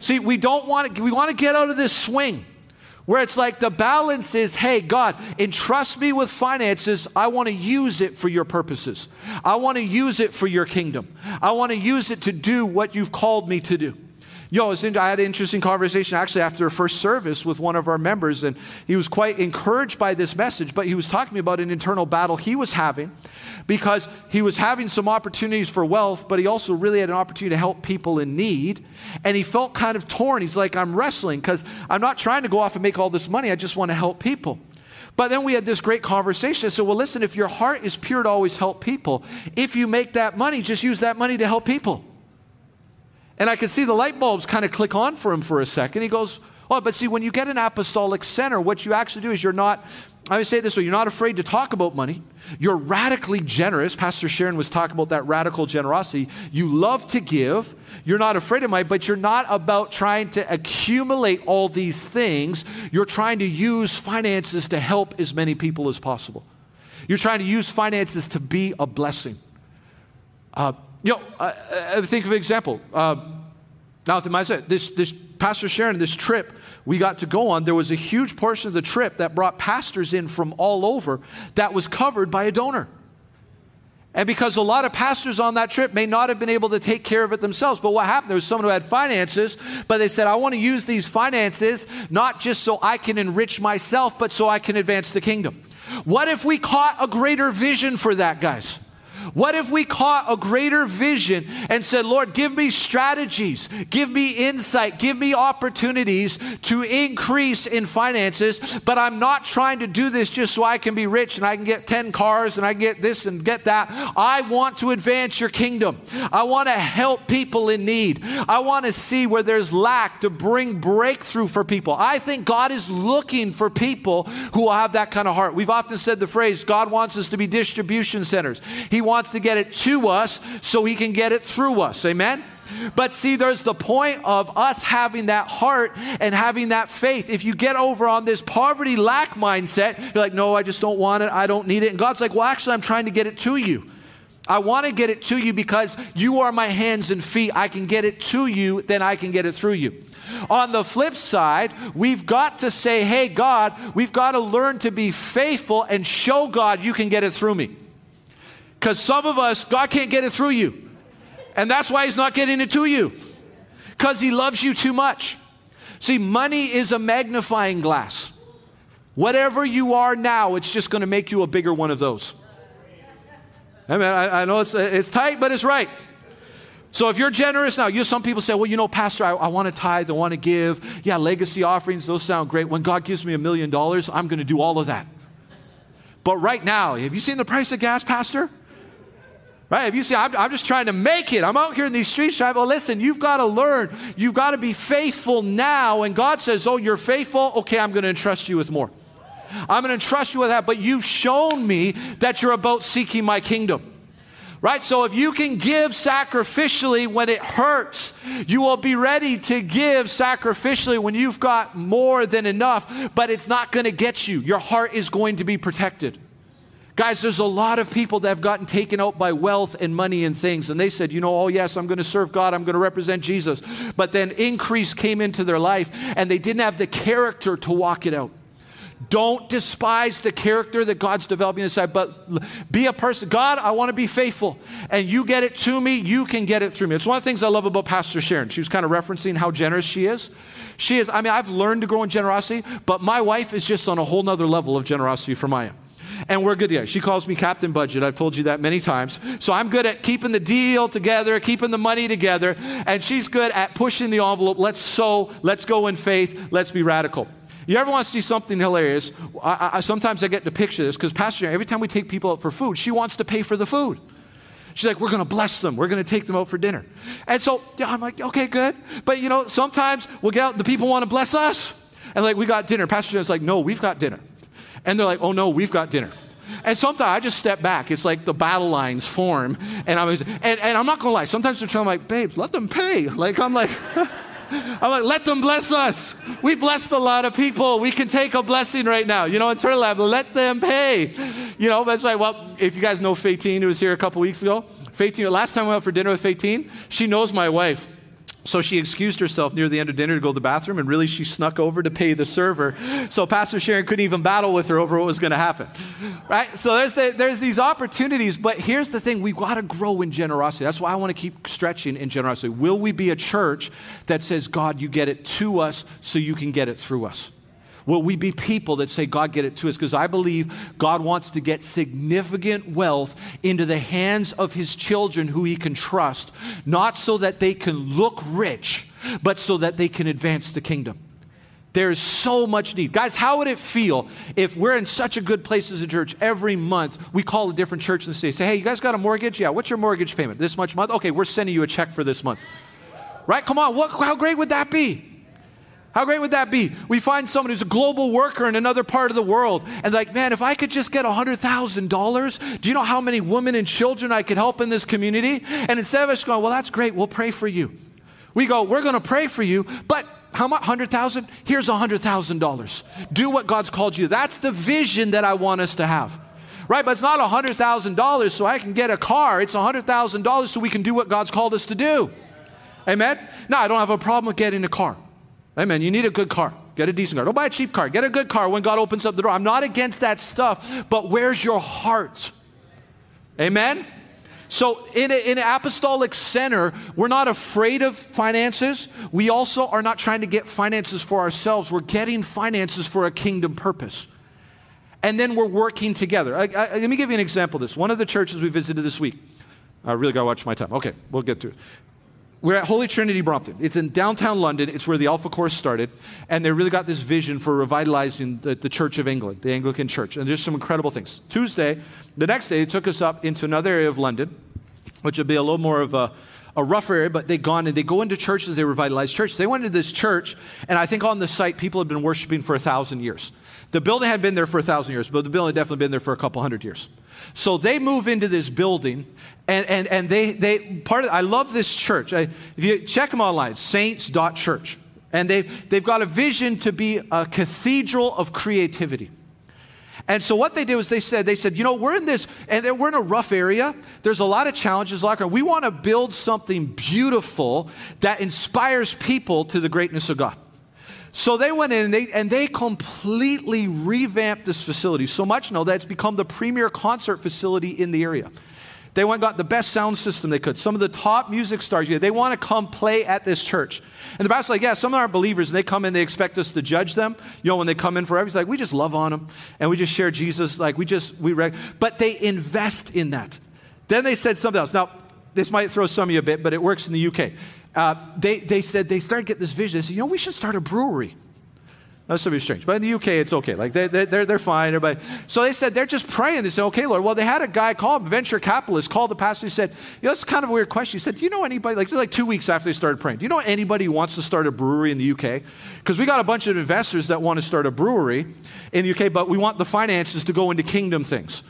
See, we don't want to, we want to get out of this swing where it's like the balance is hey, God, entrust me with finances. I want to use it for your purposes. I want to use it for your kingdom. I want to use it to do what you've called me to do. Yo, I had an interesting conversation actually after a first service with one of our members, and he was quite encouraged by this message, but he was talking to me about an internal battle he was having because he was having some opportunities for wealth, but he also really had an opportunity to help people in need. And he felt kind of torn. He's like, I'm wrestling because I'm not trying to go off and make all this money, I just want to help people. But then we had this great conversation. I said, Well, listen, if your heart is pure to always help people, if you make that money, just use that money to help people. And I could see the light bulbs kind of click on for him for a second. He goes, Oh, but see, when you get an apostolic center, what you actually do is you're not I would say it this way you're not afraid to talk about money. You're radically generous. Pastor Sharon was talking about that radical generosity. You love to give. You're not afraid of money, but you're not about trying to accumulate all these things. You're trying to use finances to help as many people as possible. You're trying to use finances to be a blessing. Uh, you know, uh, uh, think of an example. Uh, now, this, this Pastor Sharon, this trip we got to go on, there was a huge portion of the trip that brought pastors in from all over that was covered by a donor. And because a lot of pastors on that trip may not have been able to take care of it themselves. But what happened? There was someone who had finances, but they said, I want to use these finances not just so I can enrich myself, but so I can advance the kingdom. What if we caught a greater vision for that, guys? What if we caught a greater vision and said, Lord, give me strategies, give me insight, give me opportunities to increase in finances, but I'm not trying to do this just so I can be rich and I can get 10 cars and I get this and get that. I want to advance your kingdom. I want to help people in need. I want to see where there's lack to bring breakthrough for people. I think God is looking for people who will have that kind of heart. We've often said the phrase, God wants us to be distribution centers. He wants to get it to us so he can get it through us. Amen? But see, there's the point of us having that heart and having that faith. If you get over on this poverty lack mindset, you're like, no, I just don't want it. I don't need it. And God's like, well, actually, I'm trying to get it to you. I want to get it to you because you are my hands and feet. I can get it to you, then I can get it through you. On the flip side, we've got to say, hey, God, we've got to learn to be faithful and show God you can get it through me. Because some of us, God can't get it through you. And that's why He's not getting it to you. Because He loves you too much. See, money is a magnifying glass. Whatever you are now, it's just going to make you a bigger one of those. I mean, I, I know it's, it's tight, but it's right. So if you're generous now, you some people say, well, you know, Pastor, I, I want to tithe, I want to give. Yeah, legacy offerings, those sound great. When God gives me a million dollars, I'm going to do all of that. But right now, have you seen the price of gas, Pastor? Right? If you say, I'm, I'm, just trying to make it, I'm out here in these streets trying, well, listen, you've got to learn. You've got to be faithful now. And God says, oh, you're faithful? Okay, I'm going to entrust you with more. I'm going to entrust you with that. But you've shown me that you're about seeking my kingdom. Right? So if you can give sacrificially when it hurts, you will be ready to give sacrificially when you've got more than enough, but it's not going to get you. Your heart is going to be protected. Guys, there's a lot of people that have gotten taken out by wealth and money and things, and they said, you know, oh, yes, I'm going to serve God, I'm going to represent Jesus. But then increase came into their life, and they didn't have the character to walk it out. Don't despise the character that God's developing inside, but be a person. God, I want to be faithful. And you get it to me, you can get it through me. It's one of the things I love about Pastor Sharon. She was kind of referencing how generous she is. She is, I mean, I've learned to grow in generosity, but my wife is just on a whole nother level of generosity for Maya and we're good together. She calls me Captain Budget. I've told you that many times. So I'm good at keeping the deal together, keeping the money together, and she's good at pushing the envelope. Let's sow, let's go in faith, let's be radical. You ever want to see something hilarious? I, I, sometimes I get to picture this because Pastor, every time we take people out for food, she wants to pay for the food. She's like, we're going to bless them. We're going to take them out for dinner. And so I'm like, okay, good. But you know, sometimes we'll get out, the people want to bless us. And like, we got dinner. Pastor John's like, no, we've got dinner. And they're like, oh no, we've got dinner. And sometimes I just step back. It's like the battle lines form. And I'm, and, and I'm not gonna lie, sometimes they're trying, like, babes, let them pay. Like, I'm like, *laughs* I'm like, let them bless us. We blessed a lot of people. We can take a blessing right now. You know, in Turtle Lab, let them pay. You know, that's why, Well, if you guys know Fatine, who was here a couple weeks ago, Fatine, last time I went out for dinner with Fatine, she knows my wife. So she excused herself near the end of dinner to go to the bathroom, and really she snuck over to pay the server. So Pastor Sharon couldn't even battle with her over what was going to happen. Right? So there's, the, there's these opportunities, but here's the thing we've got to grow in generosity. That's why I want to keep stretching in generosity. Will we be a church that says, God, you get it to us so you can get it through us? Will we be people that say, God, get it to us? Because I believe God wants to get significant wealth into the hands of his children who he can trust, not so that they can look rich, but so that they can advance the kingdom. There's so much need. Guys, how would it feel if we're in such a good place as a church every month? We call a different church and say, say, hey, you guys got a mortgage? Yeah, what's your mortgage payment? This much month? Okay, we're sending you a check for this month. Right? Come on, what, how great would that be? How great would that be? We find someone who's a global worker in another part of the world and like, man, if I could just get $100,000, do you know how many women and children I could help in this community? And instead of us going, well, that's great, we'll pray for you. We go, we're going to pray for you, but how much? 100,000? Here's $100,000. Do what God's called you. That's the vision that I want us to have. Right? But it's not $100,000 so I can get a car. It's $100,000 so we can do what God's called us to do. Amen? No, I don't have a problem with getting a car. Amen. You need a good car. Get a decent car. Don't buy a cheap car. Get a good car when God opens up the door. I'm not against that stuff, but where's your heart? Amen? So, in, in, an apostolic center, we're not afraid of finances. We also are not trying to get finances for ourselves. We're getting finances for a kingdom purpose. And then we're working together. I, I, let me give you an example of this. One of the churches we visited this week, I really got to watch my time. Okay, we'll get to it. We're at Holy Trinity Brompton. It's in downtown London. It's where the Alpha Course started. And they really got this vision for revitalizing the, the, Church of England, the Anglican Church. And there's some incredible things. Tuesday, the next day, they took us up into another area of London, which would be a little more of a, a rough area, but they gone and they go into churches, they revitalize churches. They went into this church, and I think on the site, people had been worshiping for a thousand years. The building had been there for a thousand years, but the building had definitely been there for a couple hundred years. So they move into this building, and, and, and they, they part of, I love this church. I, if you check them online, saints.church. And they've, they've got a vision to be a cathedral of creativity. And so what they did was they said, they said, you know, we're in this, and we're in a rough area. There's a lot of challenges. Like we want to build something beautiful that inspires people to the greatness of God. So they went in and they, and they completely revamped this facility so much now that it's become the premier concert facility in the area. They went got the best sound system they could. Some of the top music stars, yeah, they want to come play at this church. And the pastor's like, yeah, some of our believers, and they come in, they expect us to judge them. You know, when they come in forever, he's like, we just love on them and we just share Jesus. Like, we just, we, reg-. but they invest in that. Then they said something else. Now, this might throw some of you a bit, but it works in the UK. Uh, they, they said they started to get this vision. They said, you know, we should start a brewery. That's something strange. But in the UK, it's okay. Like they, they, they're, they're fine. Everybody. So they said, they're just praying. They said, okay, Lord. Well, they had a guy called, venture capitalist, called the pastor. He said, you know, it's kind of a weird question. He said, do you know anybody, like, this is like two weeks after they started praying, do you know anybody who wants to start a brewery in the UK? Because we got a bunch of investors that want to start a brewery in the UK, but we want the finances to go into kingdom things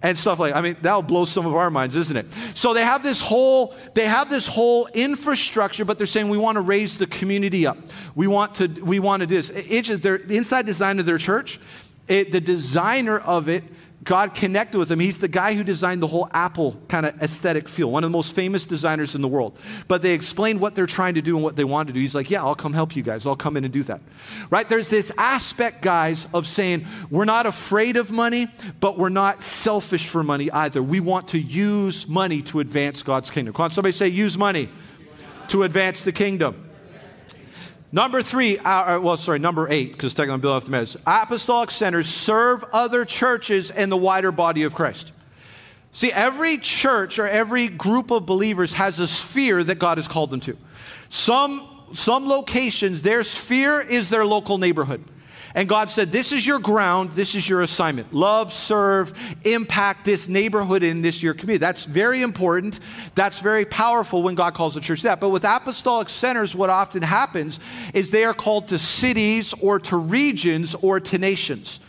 and stuff like i mean that'll blow some of our minds isn't it? So they have this whole they have this whole infrastructure but they're saying we want to raise the community up. We want to we want to do this. It, their, the inside design of their church it, the designer of it God connected with him. He's the guy who designed the whole Apple kind of aesthetic feel, one of the most famous designers in the world. But they explained what they're trying to do and what they want to do. He's like, Yeah, I'll come help you guys. I'll come in and do that. Right? There's this aspect, guys, of saying we're not afraid of money, but we're not selfish for money either. We want to use money to advance God's kingdom. Come on, somebody say, Use money to advance the kingdom. Number three, uh, uh, well, sorry, number eight, because technically I'm building off the message. Apostolic centers serve other churches and the wider body of Christ. See, every church or every group of believers has a sphere that God has called them to. Some, some locations, their sphere is their local neighborhood. And God said, This is your ground, this is your assignment. Love, serve, impact this neighborhood in this your community. That's very important. That's very powerful when God calls the church that. But with apostolic centers, what often happens is they are called to cities or to regions or to nations.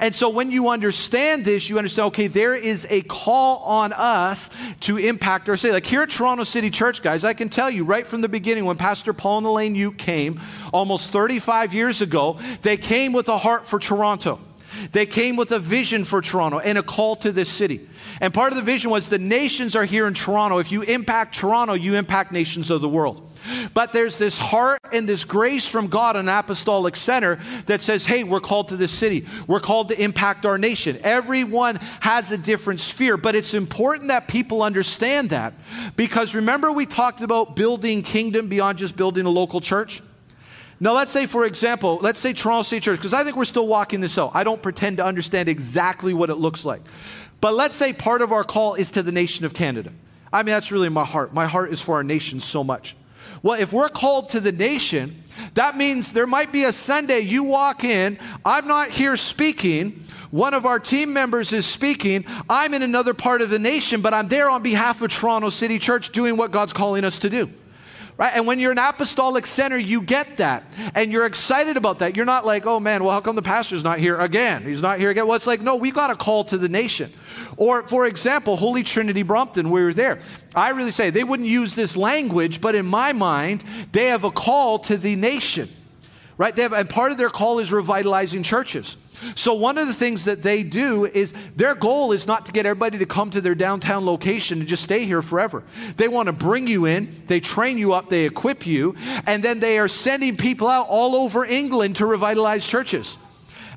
And so when you understand this, you understand, okay, there is a call on us to impact our city. Like here at Toronto City Church, guys, I can tell you right from the beginning when Pastor Paul and Elaine Uke came almost 35 years ago, they came with a heart for Toronto. They came with a vision for Toronto and a call to this city. And part of the vision was the nations are here in Toronto. If you impact Toronto, you impact nations of the world. But there's this heart and this grace from God, an apostolic center that says, hey, we're called to this city. We're called to impact our nation. Everyone has a different sphere, but it's important that people understand that because remember, we talked about building kingdom beyond just building a local church? Now, let's say, for example, let's say Toronto City Church, because I think we're still walking this out. I don't pretend to understand exactly what it looks like. But let's say part of our call is to the nation of Canada. I mean, that's really my heart. My heart is for our nation so much. Well, if we're called to the nation, that means there might be a Sunday you walk in, I'm not here speaking. One of our team members is speaking. I'm in another part of the nation, but I'm there on behalf of Toronto City Church doing what God's calling us to do. Right? And when you're an apostolic center, you get that. And you're excited about that. You're not like, oh man, well, how come the pastor's not here again? He's not here again. Well, it's like, no, we got a call to the nation. Or, for example, Holy Trinity Brompton, we were there. I really say they wouldn't use this language, but in my mind, they have a call to the nation. Right? They have, and part of their call is revitalizing churches. So, one of the things that they do is their goal is not to get everybody to come to their downtown location and just stay here forever. They want to bring you in, they train you up, they equip you, and then they are sending people out all over England to revitalize churches.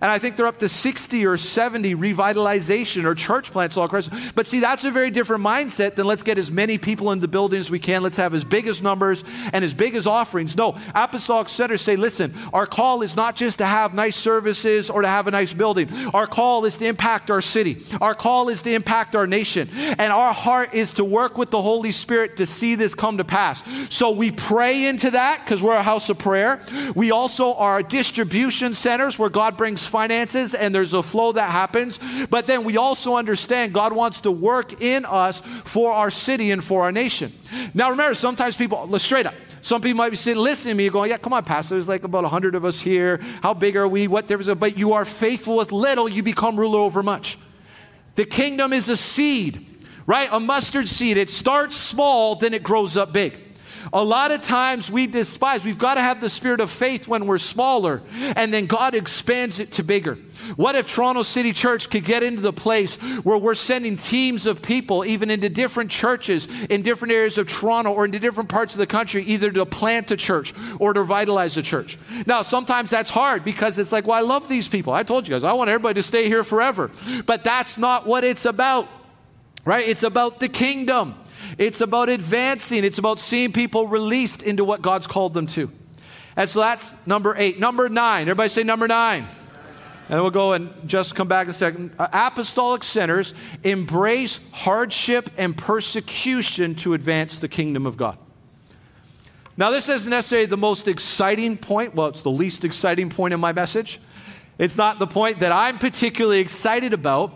And I think they're up to 60 or 70 revitalization or church plants all across. But see, that's a very different mindset than let's get as many people in the building as we can. Let's have as big as numbers and as big as offerings. No, apostolic centers say, listen, our call is not just to have nice services or to have a nice building. Our call is to impact our city. Our call is to impact our nation. And our heart is to work with the Holy Spirit to see this come to pass. So we pray into that because we're a house of prayer. We also are distribution centers where God brings finances and there's a flow that happens. But then we also understand God wants to work in us for our city and for our nation. Now remember, sometimes people, straight up, some people might be sitting listening to me going, Yeah, come on, Pastor. There's like about 100 of us here. How big are we? What difference? But you are faithful with little, you become ruler over much. The kingdom is a seed, right? A mustard seed. It starts small, then it grows up big. A lot of times we despise, we've got to have the spirit of faith when we're smaller, and then God expands it to bigger. What if Toronto City Church could get into the place where we're sending teams of people, even into different churches in different areas of Toronto or into different parts of the country, either to plant a church or to revitalize a church? Now, sometimes that's hard because it's like, well, I love these people. I told you guys, I want everybody to stay here forever. But that's not what it's about, right? It's about the kingdom. It's about advancing, it's about seeing people released into what God's called them to. And so that's number eight. Number nine, everybody say number nine. And we'll go and just come back in a second. Uh, apostolic centers embrace hardship and persecution to advance the kingdom of God. Now, this isn't necessarily the most exciting point. Well, it's the least exciting point in my message. It's not the point that I'm particularly excited about.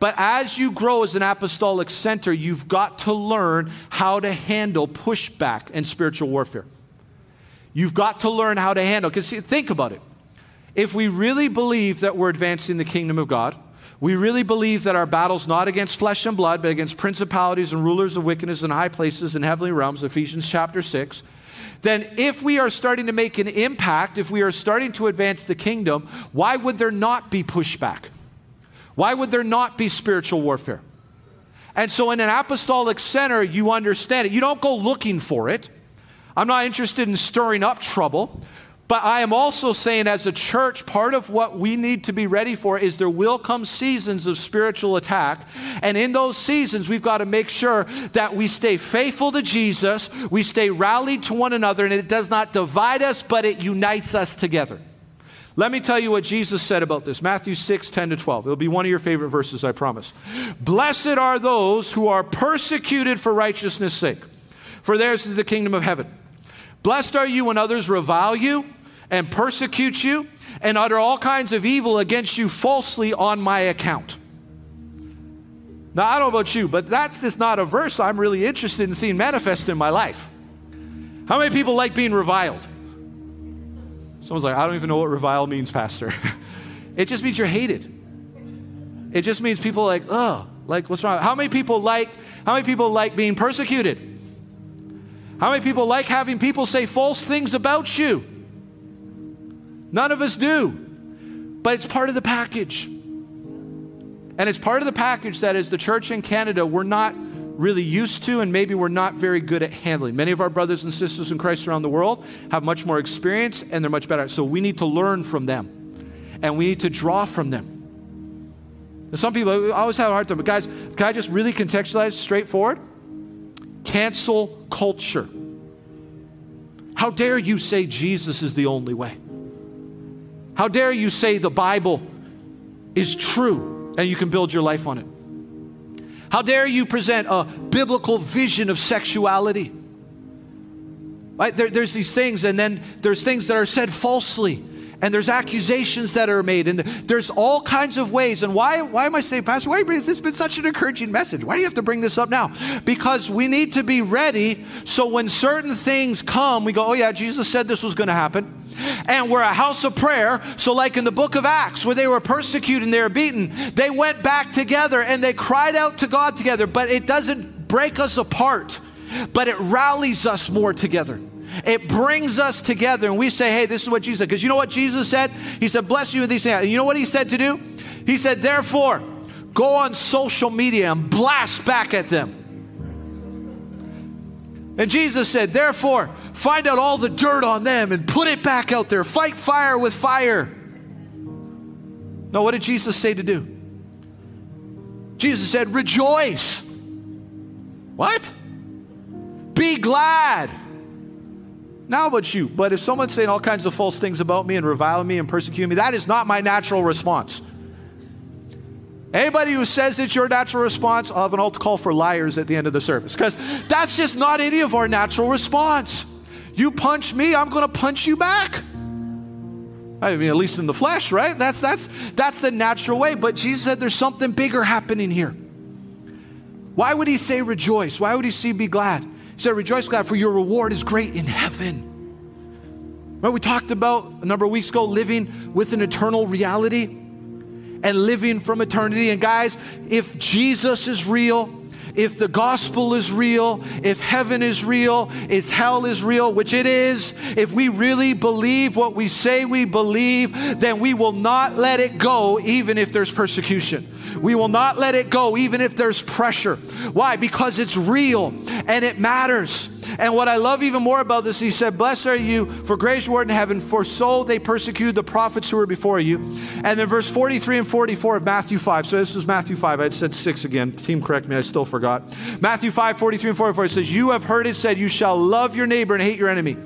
But as you grow as an apostolic center, you've got to learn how to handle pushback and spiritual warfare. You've got to learn how to handle, because think about it. If we really believe that we're advancing the kingdom of God, we really believe that our battle's not against flesh and blood, but against principalities and rulers of wickedness in high places in heavenly realms, Ephesians chapter 6, then if we are starting to make an impact, if we are starting to advance the kingdom, why would there not be pushback? Why would there not be spiritual warfare? And so, in an apostolic center, you understand it. You don't go looking for it. I'm not interested in stirring up trouble. But I am also saying, as a church, part of what we need to be ready for is there will come seasons of spiritual attack. And in those seasons, we've got to make sure that we stay faithful to Jesus, we stay rallied to one another, and it does not divide us, but it unites us together. Let me tell you what Jesus said about this Matthew 6, 10 to 12. It'll be one of your favorite verses, I promise. Blessed are those who are persecuted for righteousness' sake, for theirs is the kingdom of heaven. Blessed are you when others revile you and persecute you and utter all kinds of evil against you falsely on my account. Now, I don't know about you, but that's just not a verse I'm really interested in seeing manifest in my life. How many people like being reviled? Someone's like, I don't even know what revile means, Pastor. *laughs* it just means you're hated. It just means people like, oh, like what's wrong? How many people like how many people like being persecuted? How many people like having people say false things about you? None of us do. But it's part of the package. And it's part of the package that as the church in Canada, we're not really used to and maybe we're not very good at handling. Many of our brothers and sisters in Christ around the world have much more experience and they're much better. So we need to learn from them and we need to draw from them. And some people always have a hard time, but guys, can I just really contextualize straightforward? Cancel culture. How dare you say Jesus is the only way? How dare you say the Bible is true and you can build your life on it? How dare you present a biblical vision of sexuality? Right? There, there's these things, and then there's things that are said falsely. And there's accusations that are made, and there's all kinds of ways. And why, why am I saying, Pastor, why has this been such an encouraging message? Why do you have to bring this up now? Because we need to be ready so when certain things come, we go, oh, yeah, Jesus said this was going to happen. And we're a house of prayer. So, like in the book of Acts, where they were persecuted and they were beaten, they went back together and they cried out to God together. But it doesn't break us apart, but it rallies us more together. It brings us together and we say, hey, this is what Jesus said. Because you know what Jesus said? He said, bless you with these things. And you know what he said to do? He said, therefore, go on social media and blast back at them. And Jesus said, therefore, find out all the dirt on them and put it back out there. Fight fire with fire. No, what did Jesus say to do? Jesus said, rejoice. What? Be glad. Now about you. But if someone's saying all kinds of false things about me and reviling me and persecuting me, that is not my natural response. Anybody who says it's your natural response, I'll have an altar call for liars at the end of the service because that's just not any of our natural response. You punch me, I'm going to punch you back. I mean, at least in the flesh, right? That's that's that's the natural way. But Jesus said there's something bigger happening here. Why would he say rejoice? Why would he say be glad? Said, Rejoice, God, for your reward is great in heaven. Right, we talked about a number of weeks ago living with an eternal reality and living from eternity. And guys, if Jesus is real, if the gospel is real, if heaven is real, if hell is real, which it is, if we really believe what we say we believe, then we will not let it go even if there's persecution. We will not let it go, even if there's pressure. Why? Because it's real and it matters. And what I love even more about this, he said, Blessed are you for grace reward in heaven, for so they persecuted the prophets who were before you. And then verse 43 and 44 of Matthew 5. So this is Matthew 5. I had said 6 again. Team, correct me, I still forgot. Matthew 5, 43 and 44 it says, You have heard it said, You shall love your neighbor and hate your enemy.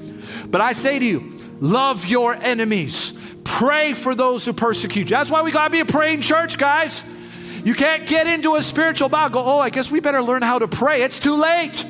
But I say to you, love your enemies. Pray for those who persecute you. That's why we got to be a praying church, guys. You can't get into a spiritual battle, go, oh, I guess we better learn how to pray. It's too late.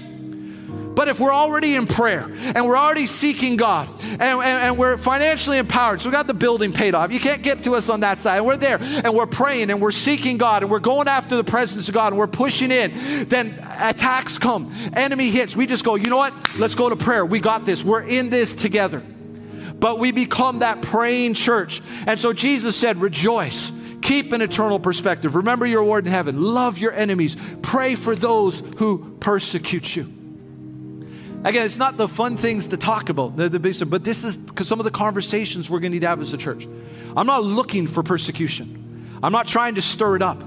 But if we're already in prayer and we're already seeking God and, and, and, we're financially empowered, so we got the building paid off, you can't get to us on that side. And we're there and we're praying and we're seeking God and we're going after the presence of God and we're pushing in, then attacks come, enemy hits. We just go, you know what? Let's go to prayer. We got this. We're in this together. But we become that praying church. And so Jesus said, rejoice Keep an eternal perspective. Remember your reward in heaven. Love your enemies. Pray for those who persecute you. Again, it's not the fun things to talk about, but this is some of the conversations we're going to need to have as a church. I'm not looking for persecution, I'm not trying to stir it up.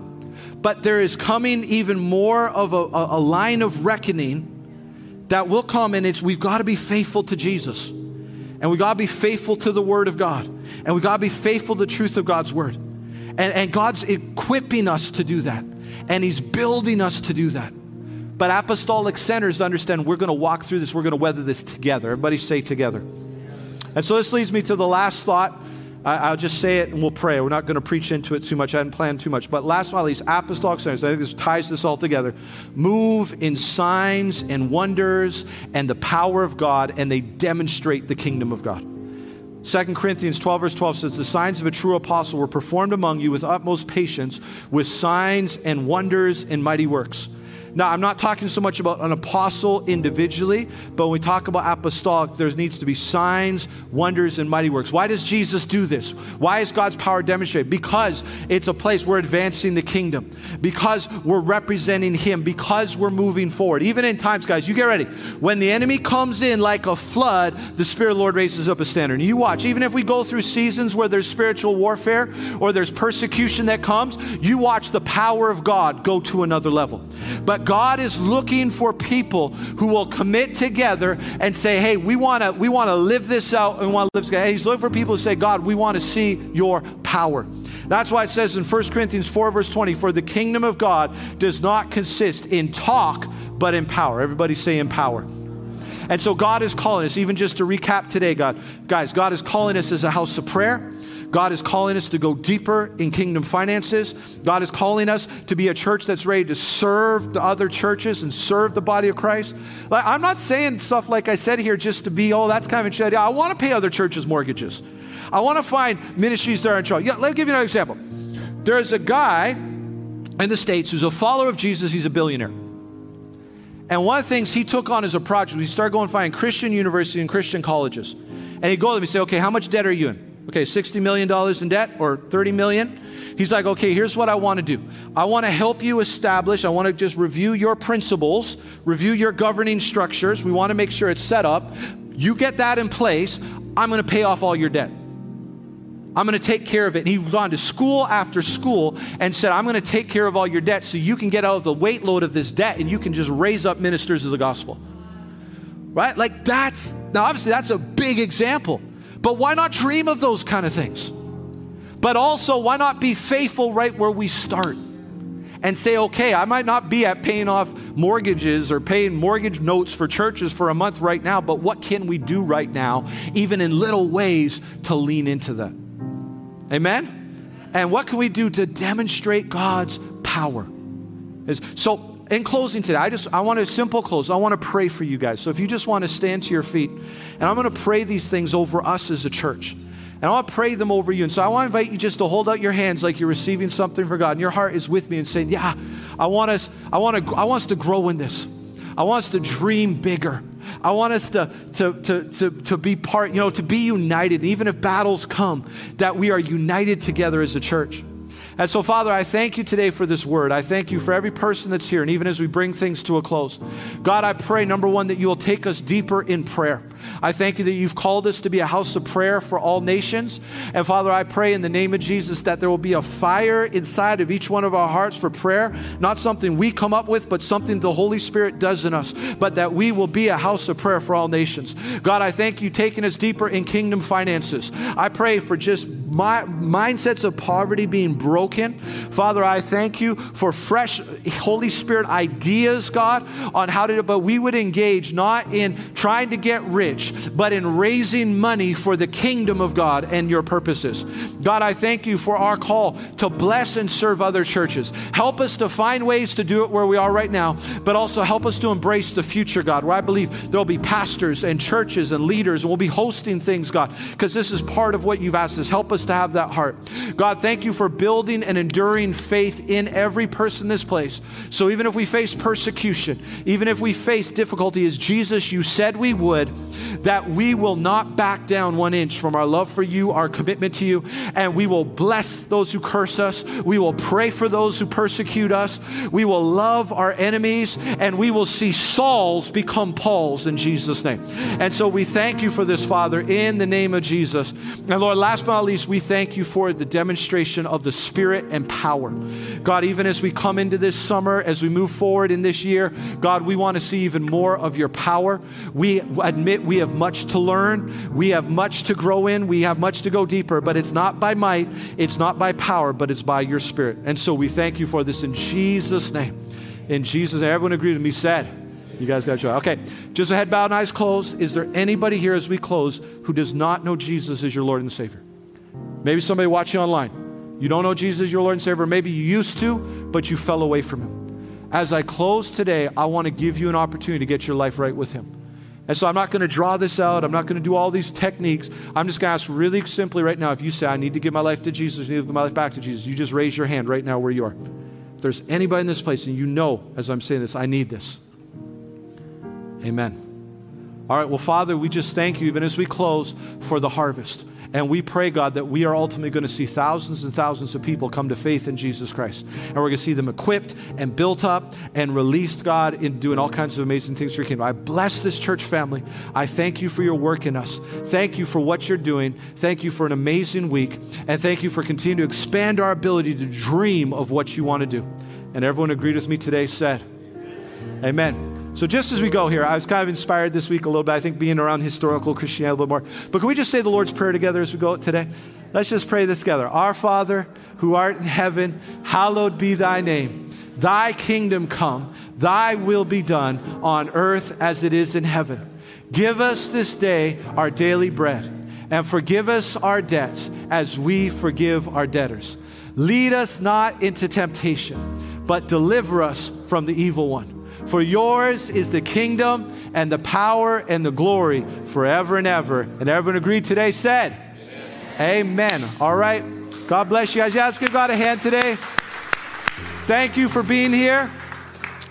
But there is coming even more of a, a line of reckoning that will come, and it's we've got to be faithful to Jesus. And we've got to be faithful to the Word of God. And we've got to be faithful to the truth of God's Word. And, and God's equipping us to do that. And He's building us to do that. But apostolic centers understand we're going to walk through this, we're going to weather this together. Everybody say together. And so this leads me to the last thought. I, will just say it and we'll pray. We're not going to preach into it too much. I hadn't planned too much. But last but not least, apostolic centers, I think this ties this all together, move in signs and wonders and the power of God, and they demonstrate the kingdom of God. 2 Corinthians 12, verse 12 says, The signs of a true apostle were performed among you with utmost patience, with signs and wonders and mighty works. Now, I'm not talking so much about an apostle individually, but when we talk about apostolic, there needs to be signs, wonders, and mighty works. Why does Jesus do this? Why is God's power demonstrated? Because it's a place we're advancing the kingdom, because we're representing Him, because we're moving forward. Even in times, guys, you get ready. When the enemy comes in like a flood, the Spirit of the Lord raises up a standard. And you watch, even if we go through seasons where there's spiritual warfare or there's persecution that comes, you watch the power of God go to another level. But God is looking for people who will commit together and say, hey, we want to we want to live this out and want to live together. He's looking for people who say, God, we want to see your power. That's why it says in 1 Corinthians 4, verse 20, for the kingdom of God does not consist in talk, but in power. Everybody say in power. And so God is calling us, even just to recap today, God, guys, God is calling us as a house of prayer. God is calling us to go deeper in kingdom finances. God is calling us to be a church that's ready to serve the other churches and serve the body of Christ. Like, I'm not saying stuff like I said here just to be, oh, that's kind of a. I want to pay other churches mortgages. I want to find ministries that are in trouble. Yeah, let me give you another example. There's a guy in the States who's a follower of Jesus, he's a billionaire. And one of the things he took on as a project, he started going find Christian universities and Christian colleges. And he'd go to them and say, okay, how much debt are you in? Okay, $60 million in debt or 30 million? He's like, okay, here's what I want to do. I want to help you establish, I want to just review your principles, review your governing structures. We want to make sure it's set up. You get that in place, I'm going to pay off all your debt. I'm going to take care of it. And he's gone to school after school and said, I'm going to take care of all your debt so you can get out of the weight load of this debt and you can just raise up ministers of the gospel. Right? Like that's, now obviously that's a big example, but why not dream of those kind of things? But also, why not be faithful right where we start? and say, okay, I might not be at paying off mortgages or paying mortgage notes for churches for a month right now, but what can we do right now, even in little ways, to lean into that? Amen? And what can we do to demonstrate God's power? So, in closing today, I just I want a simple close. I want to pray for you guys. So if you just want to stand to your feet, and I'm going to pray these things over us as a church. And I want to pray them over you. And so I want to invite you just to hold out your hands like you're receiving something for God. And your heart is with me and saying, Yeah, I want us, I want to I want us to grow in this. I want us to dream bigger. I want us to, to, to, to, to be part, you know, to be united. Even if battles come, that we are united together as a church. And so, Father, I thank you today for this word. I thank you for every person that's here. And even as we bring things to a close, God, I pray, number one, that you will take us deeper in prayer. I thank you that you've called us to be a house of prayer for all nations. And Father, I pray in the name of Jesus that there will be a fire inside of each one of our hearts for prayer, not something we come up with, but something the Holy Spirit does in us, but that we will be a house of prayer for all nations. God, I thank you taking us deeper in kingdom finances. I pray for just my mindsets of poverty being broken. Father, I thank you for fresh Holy Spirit ideas, God, on how to, do but we would engage not in trying to get rich, but in raising money for the kingdom of God and your purposes. God, I thank you for our call to bless and serve other churches. Help us to find ways to do it where we are right now, but also help us to embrace the future, God, where I believe there'll be pastors and churches and leaders, and we'll be hosting things, God, because this is part of what you've asked us. Help us to have that heart. God, thank you for building and enduring faith in every person in this place. So even if we face persecution, even if we face difficulty, as Jesus, you said we would, that we will not back down one inch from our love for you, our commitment to you, and we will bless those who curse us. We will pray for those who persecute us. We will love our enemies, and we will see Sauls become Pauls in Jesus' name. And so we thank you for this, Father, in the name of Jesus. And Lord, last but not least, we thank you for the demonstration of the Spirit and power. God, even as we come into this summer, as we move forward in this year, God, we want to see even more of your power. We admit we have much to learn. We have much to grow in. We have much to go deeper, but it's not by might, it's not by power, but it's by your spirit. And so we thank you for this in Jesus' name. In Jesus' name. Everyone agree with me, said. You guys got joy. Okay, just a head bowed and eyes closed. Is there anybody here as we close who does not know Jesus as your Lord and Savior? Maybe somebody watching online. You don't know Jesus as your Lord and Savior. Maybe you used to, but you fell away from Him. As I close today, I want to give you an opportunity to get your life right with Him. And so I'm not going to draw this out. I'm not going to do all these techniques. I'm just going to ask really simply right now if you say, I need to give my life to Jesus, I need to give my life back to Jesus, you just raise your hand right now where you are. If there's anybody in this place and you know, as I'm saying this, I need this. Amen. All right, well, Father, we just thank you, even as we close, for the harvest. And we pray, God, that we are ultimately going to see thousands and thousands of people come to faith in Jesus Christ. And we're going to see them equipped and built up and released, God, in doing all kinds of amazing things for your kingdom. I bless this church family. I thank you for your work in us. Thank you for what you're doing. Thank you for an amazing week. And thank you for continuing to expand our ability to dream of what you want to do. And everyone agreed with me today said, Amen. So, just as we go here, I was kind of inspired this week a little bit, I think, being around historical Christianity a little more. But can we just say the Lord's Prayer together as we go today? Let's just pray this together. Our Father, who art in heaven, hallowed be thy name. Thy kingdom come, thy will be done on earth as it is in heaven. Give us this day our daily bread, and forgive us our debts as we forgive our debtors. Lead us not into temptation, but deliver us from the evil one. For yours is the kingdom and the power and the glory forever and ever. And everyone agreed today said, Amen. Amen. All right. God bless you guys. Yeah, let's give God a hand today. Thank you for being here.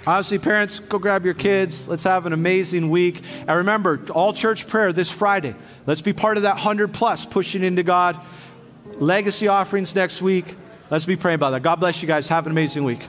Honestly, parents, go grab your kids. Let's have an amazing week. And remember, all church prayer this Friday. Let's be part of that 100 plus pushing into God. Legacy offerings next week. Let's be praying about that. God bless you guys. Have an amazing week.